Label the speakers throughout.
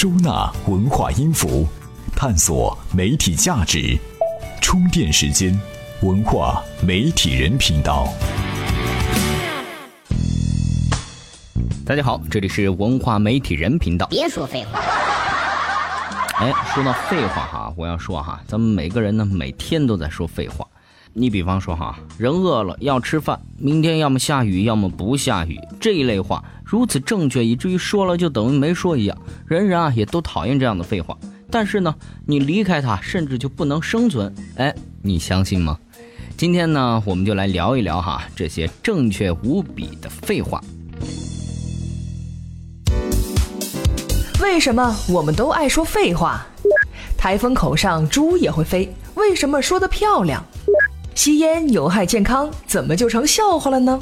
Speaker 1: 收纳文化音符，探索媒体价值。充电时间，文化媒体人频道。
Speaker 2: 大家好，这里是文化媒体人频道。
Speaker 3: 别说废话。
Speaker 2: 哎，说到废话哈，我要说哈，咱们每个人呢，每天都在说废话。你比方说哈，人饿了要吃饭，明天要么下雨，要么不下雨，这一类话如此正确，以至于说了就等于没说一样。人人啊也都讨厌这样的废话，但是呢，你离开它，甚至就不能生存。哎，你相信吗？今天呢，我们就来聊一聊哈这些正确无比的废话。
Speaker 4: 为什么我们都爱说废话？台风口上猪也会飞，为什么说的漂亮？吸烟有害健康，怎么就成笑话了呢？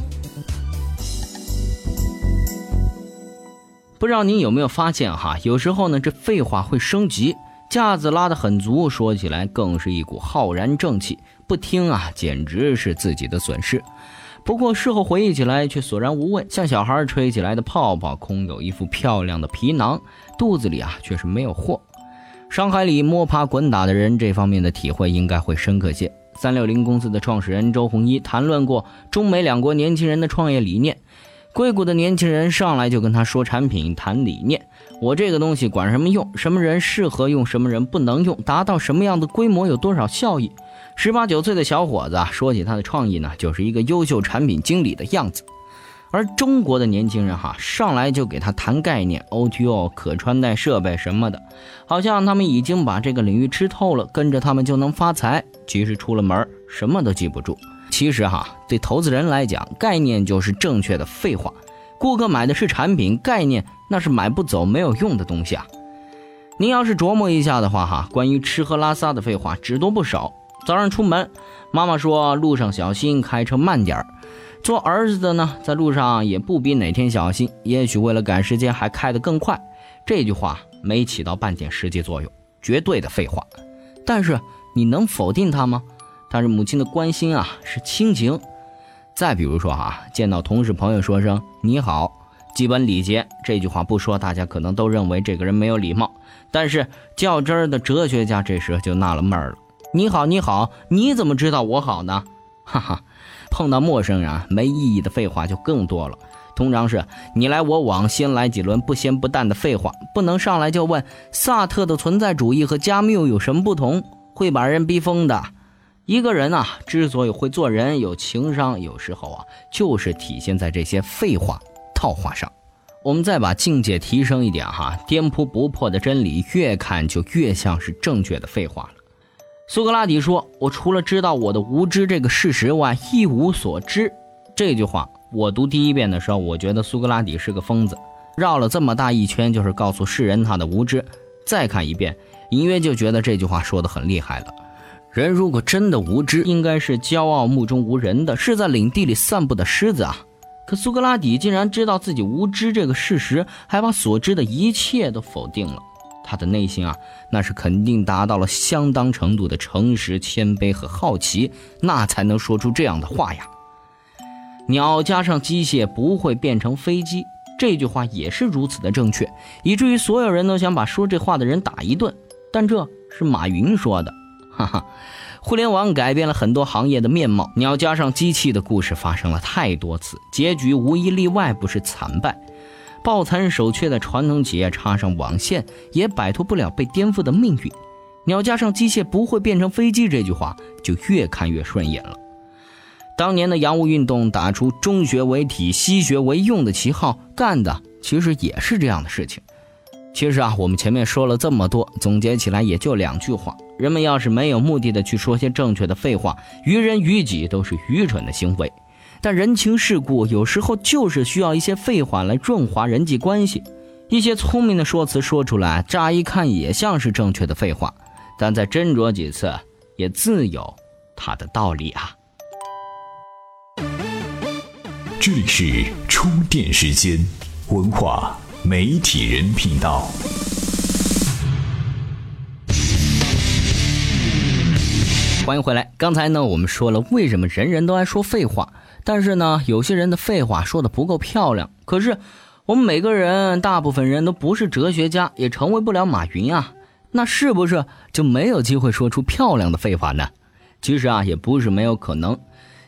Speaker 2: 不知道您有没有发现哈，有时候呢，这废话会升级，架子拉得很足，说起来更是一股浩然正气。不听啊，简直是自己的损失。不过事后回忆起来却索然无味，像小孩吹起来的泡泡，空有一副漂亮的皮囊，肚子里啊却是没有货。商海里摸爬滚打的人，这方面的体会应该会深刻些。三六零公司的创始人周鸿祎谈论过中美两国年轻人的创业理念。硅谷的年轻人上来就跟他说产品、谈理念。我这个东西管什么用？什么人适合用？什么人不能用？达到什么样的规模？有多少效益？十八九岁的小伙子啊说起他的创意呢，就是一个优秀产品经理的样子。而中国的年轻人哈，上来就给他谈概念，O2O、可穿戴设备什么的，好像他们已经把这个领域吃透了，跟着他们就能发财。其实出了门什么都记不住。其实哈，对投资人来讲，概念就是正确的废话。顾客买的是产品，概念那是买不走、没有用的东西啊。您要是琢磨一下的话哈，关于吃喝拉撒的废话只多不少。早上出门，妈妈说路上小心，开车慢点儿。做儿子的呢，在路上也不比哪天小心，也许为了赶时间还开得更快。这句话没起到半点实际作用，绝对的废话。但是你能否定他吗？他是母亲的关心啊，是亲情。再比如说啊，见到同事朋友说声你好，基本礼节。这句话不说，大家可能都认为这个人没有礼貌。但是较真儿的哲学家这时就纳了闷了：你好，你好，你怎么知道我好呢？哈哈。碰到陌生人啊，没意义的废话就更多了。通常是你来我往，先来几轮不咸不淡的废话，不能上来就问萨特的存在主义和加缪有什么不同，会把人逼疯的。一个人啊，之所以会做人，有情商，有时候啊，就是体现在这些废话套话上。我们再把境界提升一点哈，颠扑不破的真理，越看就越像是正确的废话了。苏格拉底说：“我除了知道我的无知这个事实外，一无所知。”这句话我读第一遍的时候，我觉得苏格拉底是个疯子，绕了这么大一圈就是告诉世人他的无知。再看一遍，隐约就觉得这句话说的很厉害了。人如果真的无知，应该是骄傲、目中无人的，是在领地里散步的狮子啊。可苏格拉底竟然知道自己无知这个事实，还把所知的一切都否定了。他的内心啊，那是肯定达到了相当程度的诚实、谦卑和好奇，那才能说出这样的话呀。鸟加上机械不会变成飞机，这句话也是如此的正确，以至于所有人都想把说这话的人打一顿。但这是马云说的，哈哈。互联网改变了很多行业的面貌，鸟加上机器的故事发生了太多次，结局无一例外不是惨败。抱残守缺的传统企业插上网线，也摆脱不了被颠覆的命运。鸟加上机械不会变成飞机，这句话就越看越顺眼了。当年的洋务运动打出中学为体、西学为用的旗号，干的其实也是这样的事情。其实啊，我们前面说了这么多，总结起来也就两句话：人们要是没有目的的去说些正确的废话，于人于己都是愚蠢的行为。但人情世故有时候就是需要一些废话来润滑人际关系，一些聪明的说辞说出来，乍一看也像是正确的废话，但再斟酌几次，也自有它的道理啊。
Speaker 1: 这里是充电时间，文化媒体人频道。
Speaker 2: 欢迎回来。刚才呢，我们说了为什么人人都爱说废话。但是呢，有些人的废话说的不够漂亮。可是，我们每个人，大部分人都不是哲学家，也成为不了马云啊，那是不是就没有机会说出漂亮的废话呢？其实啊，也不是没有可能。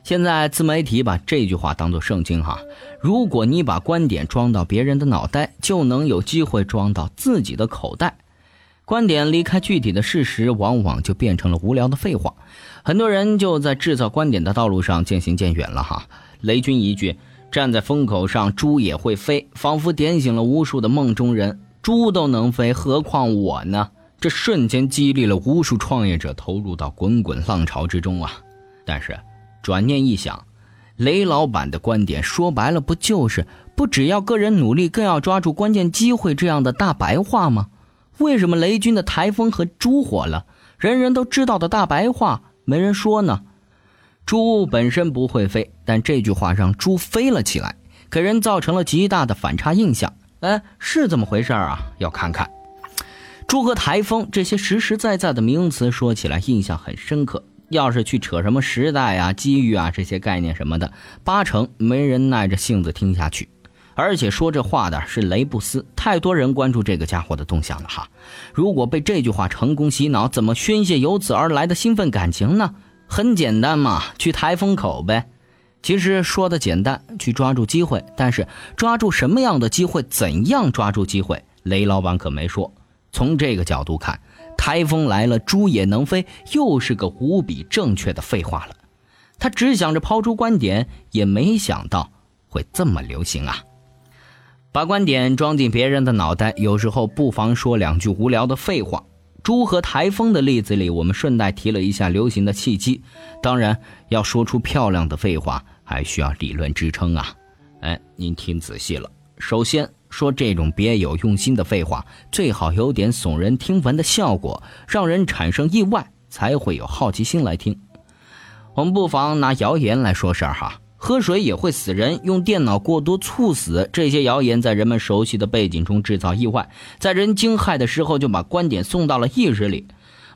Speaker 2: 现在自媒体把这句话当做圣经哈，如果你把观点装到别人的脑袋，就能有机会装到自己的口袋。观点离开具体的事实，往往就变成了无聊的废话。很多人就在制造观点的道路上渐行渐远了哈。雷军一句“站在风口上，猪也会飞”，仿佛点醒了无数的梦中人。猪都能飞，何况我呢？这瞬间激励了无数创业者投入到滚滚浪潮之中啊！但是。转念一想，雷老板的观点说白了，不就是不只要个人努力，更要抓住关键机会这样的大白话吗？为什么雷军的台风和猪火了，人人都知道的大白话没人说呢？猪本身不会飞，但这句话让猪飞了起来，给人造成了极大的反差印象。哎，是这么回事啊？要看看猪和台风这些实实在在的名词，说起来印象很深刻。要是去扯什么时代啊、机遇啊这些概念什么的，八成没人耐着性子听下去。而且说这话的是雷布斯，太多人关注这个家伙的动向了哈。如果被这句话成功洗脑，怎么宣泄由此而来的兴奋感情呢？很简单嘛，去台风口呗。其实说的简单，去抓住机会，但是抓住什么样的机会，怎样抓住机会，雷老板可没说。从这个角度看。台风来了，猪也能飞，又是个无比正确的废话了。他只想着抛出观点，也没想到会这么流行啊！把观点装进别人的脑袋，有时候不妨说两句无聊的废话。猪和台风的例子里，我们顺带提了一下流行的契机。当然，要说出漂亮的废话，还需要理论支撑啊！哎，您听仔细了，首先。说这种别有用心的废话，最好有点耸人听闻的效果，让人产生意外，才会有好奇心来听。我们不妨拿谣言来说事儿哈，喝水也会死人，用电脑过多猝死，这些谣言在人们熟悉的背景中制造意外，在人惊骇的时候就把观点送到了意识里。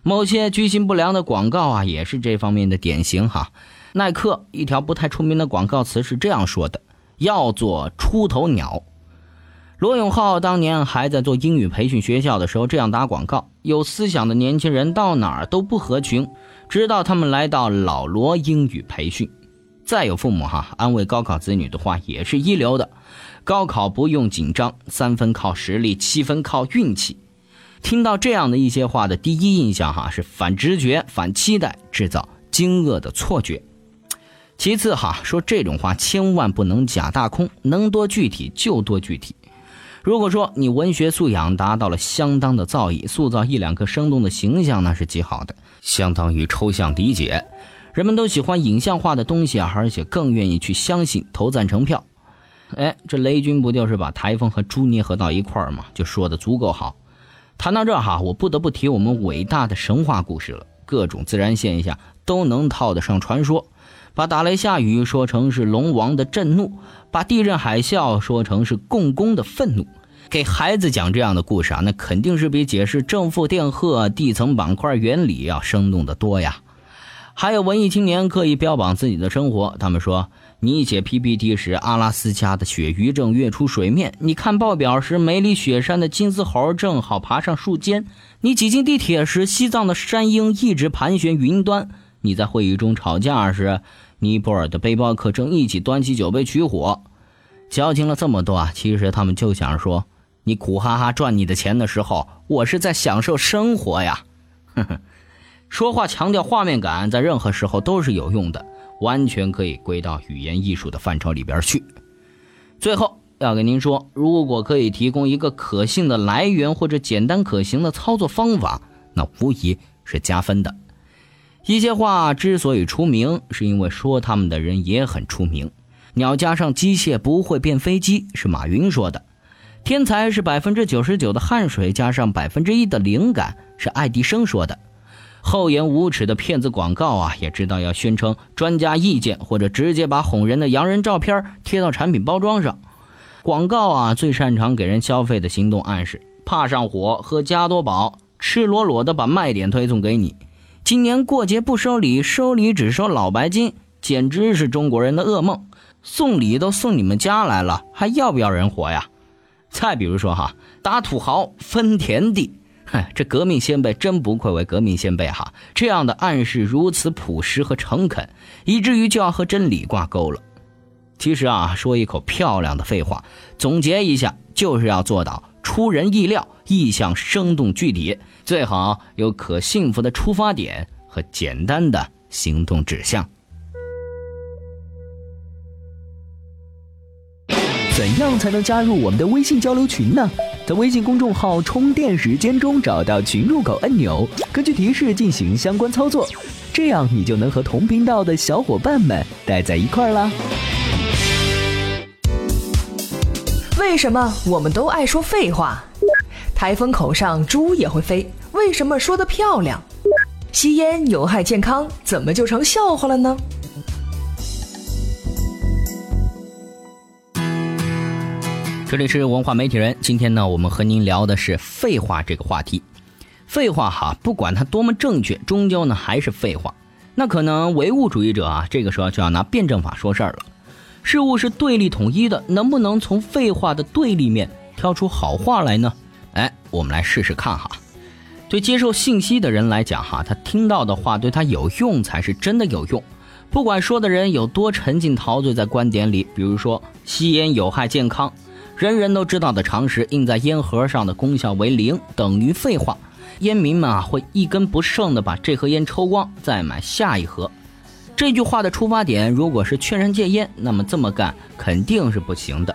Speaker 2: 某些居心不良的广告啊，也是这方面的典型哈。耐克一条不太出名的广告词是这样说的：“要做出头鸟。”罗永浩当年还在做英语培训学校的时候，这样打广告：有思想的年轻人到哪儿都不合群。直到他们来到老罗英语培训，再有父母哈安慰高考子女的话也是一流的。高考不用紧张，三分靠实力，七分靠运气。听到这样的一些话的第一印象哈是反直觉、反期待，制造惊愕的错觉。其次哈说这种话千万不能假大空，能多具体就多具体。如果说你文学素养达到了相当的造诣，塑造一两个生动的形象，那是极好的，相当于抽象理解。人们都喜欢影像化的东西啊，而且更愿意去相信，投赞成票。哎，这雷军不就是把台风和猪捏合到一块儿吗？就说的足够好。谈到这哈，我不得不提我们伟大的神话故事了，各种自然现象都能套得上传说。把打雷下雨说成是龙王的震怒，把地震海啸说成是共工的愤怒，给孩子讲这样的故事啊，那肯定是比解释正负电荷、地层板块原理要生动的多呀。还有文艺青年刻意标榜自己的生活，他们说你写 PPT 时阿拉斯加的鳕鱼正跃出水面，你看报表时梅里雪山的金丝猴正好爬上树尖，你挤进地铁时西藏的山鹰一直盘旋云端，你在会议中吵架时。尼泊尔的背包客正一起端起酒杯取火，矫情了这么多啊！其实他们就想说，你苦哈哈赚你的钱的时候，我是在享受生活呀。呵呵，说话强调画面感，在任何时候都是有用的，完全可以归到语言艺术的范畴里边去。最后要跟您说，如果可以提供一个可信的来源或者简单可行的操作方法，那无疑是加分的。一些话之所以出名，是因为说他们的人也很出名。鸟加上机械不会变飞机，是马云说的；天才是百分之九十九的汗水加上百分之一的灵感，是爱迪生说的。厚颜无耻的骗子广告啊，也知道要宣称专家意见，或者直接把哄人的洋人照片贴到产品包装上。广告啊，最擅长给人消费的行动暗示：怕上火，喝加多宝，赤裸裸的把卖点推送给你。今年过节不收礼，收礼只收老白金，简直是中国人的噩梦。送礼都送你们家来了，还要不要人活呀？再比如说哈，打土豪分田地，嗨，这革命先辈真不愧为革命先辈哈，这样的暗示如此朴实和诚恳，以至于就要和真理挂钩了。其实啊，说一口漂亮的废话，总结一下，就是要做到出人意料、意象生动具体，最好有可信服的出发点和简单的行动指向。
Speaker 3: 怎样才能加入我们的微信交流群呢？在微信公众号“充电时间”中找到群入口按钮，根据提示进行相关操作，这样你就能和同频道的小伙伴们待在一块儿啦。
Speaker 4: 为什么我们都爱说废话？台风口上猪也会飞，为什么说的漂亮？吸烟有害健康，怎么就成笑话了呢？
Speaker 2: 这里是文化媒体人，今天呢，我们和您聊的是废话这个话题。废话哈，不管它多么正确，终究呢还是废话。那可能唯物主义者啊，这个时候就要拿辩证法说事儿了。事物是对立统一的，能不能从废话的对立面挑出好话来呢？哎，我们来试试看哈。对接受信息的人来讲哈，他听到的话对他有用才是真的有用。不管说的人有多沉浸陶醉在观点里，比如说吸烟有害健康。人人都知道的常识，印在烟盒上的功效为零，等于废话。烟民们啊，会一根不剩的把这盒烟抽光，再买下一盒。这句话的出发点，如果是劝人戒烟，那么这么干肯定是不行的。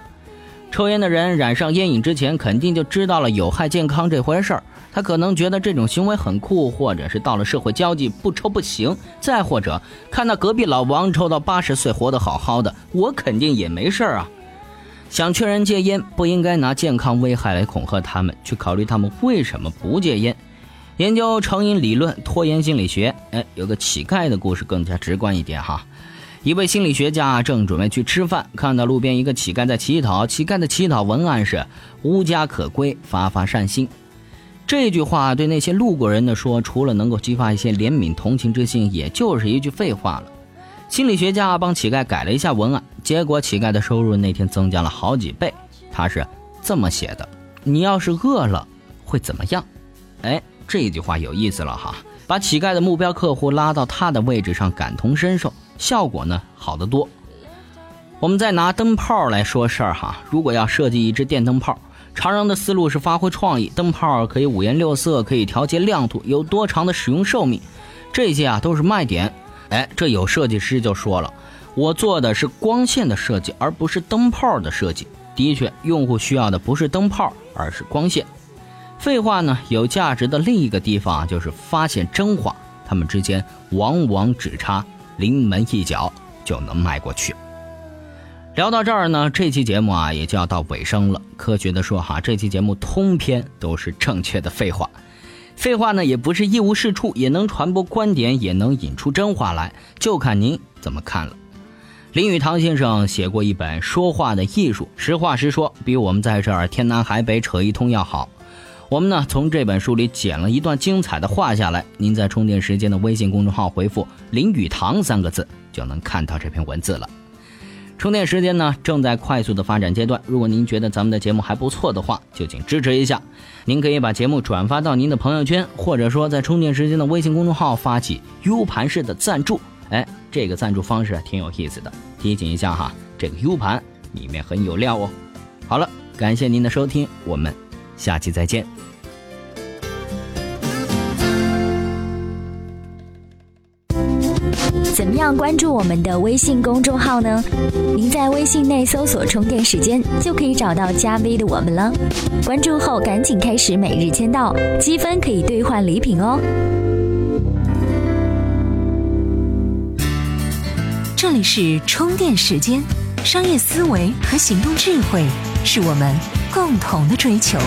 Speaker 2: 抽烟的人染上烟瘾之前，肯定就知道了有害健康这回事儿。他可能觉得这种行为很酷，或者是到了社会交际不抽不行。再或者看到隔壁老王抽到八十岁活得好好的，我肯定也没事儿啊。想劝人戒烟，不应该拿健康危害来恐吓他们，去考虑他们为什么不戒烟。研究成瘾理论、拖延心理学，哎，有个乞丐的故事更加直观一点哈。一位心理学家正准备去吃饭，看到路边一个乞丐在乞讨，乞丐的乞讨文案是“无家可归，发发善心”。这句话对那些路过人的说，除了能够激发一些怜悯同情之心，也就是一句废话了。心理学家帮乞丐改了一下文案，结果乞丐的收入那天增加了好几倍。他是这么写的：“你要是饿了，会怎么样？”哎，这句话有意思了哈，把乞丐的目标客户拉到他的位置上，感同身受，效果呢好得多。我们再拿灯泡来说事儿哈，如果要设计一只电灯泡，常人的思路是发挥创意，灯泡可以五颜六色，可以调节亮度，有多长的使用寿命，这些啊都是卖点。哎，这有设计师就说了，我做的是光线的设计，而不是灯泡的设计。的确，用户需要的不是灯泡，而是光线。废话呢，有价值的另一个地方就是发现真话，他们之间往往只差临门一脚就能迈过去。聊到这儿呢，这期节目啊也就要到尾声了。科学的说哈，这期节目通篇都是正确的废话。废话呢，也不是一无是处，也能传播观点，也能引出真话来，就看您怎么看了。林语堂先生写过一本《说话的艺术》，实话实说，比我们在这儿天南海北扯一通要好。我们呢，从这本书里剪了一段精彩的话下来，您在充电时间的微信公众号回复“林语堂”三个字，就能看到这篇文字了。充电时间呢正在快速的发展阶段，如果您觉得咱们的节目还不错的话，就请支持一下。您可以把节目转发到您的朋友圈，或者说在充电时间的微信公众号发起 U 盘式的赞助。哎，这个赞助方式挺有意思的，提醒一下哈，这个 U 盘里面很有料哦。好了，感谢您的收听，我们下期再见。
Speaker 5: 怎么样关注我们的微信公众号呢？您在微信内搜索“充电时间”就可以找到加 V 的我们了。关注后赶紧开始每日签到，积分可以兑换礼品哦。这里是充电时间，商业思维和行动智慧是我们共同的追求。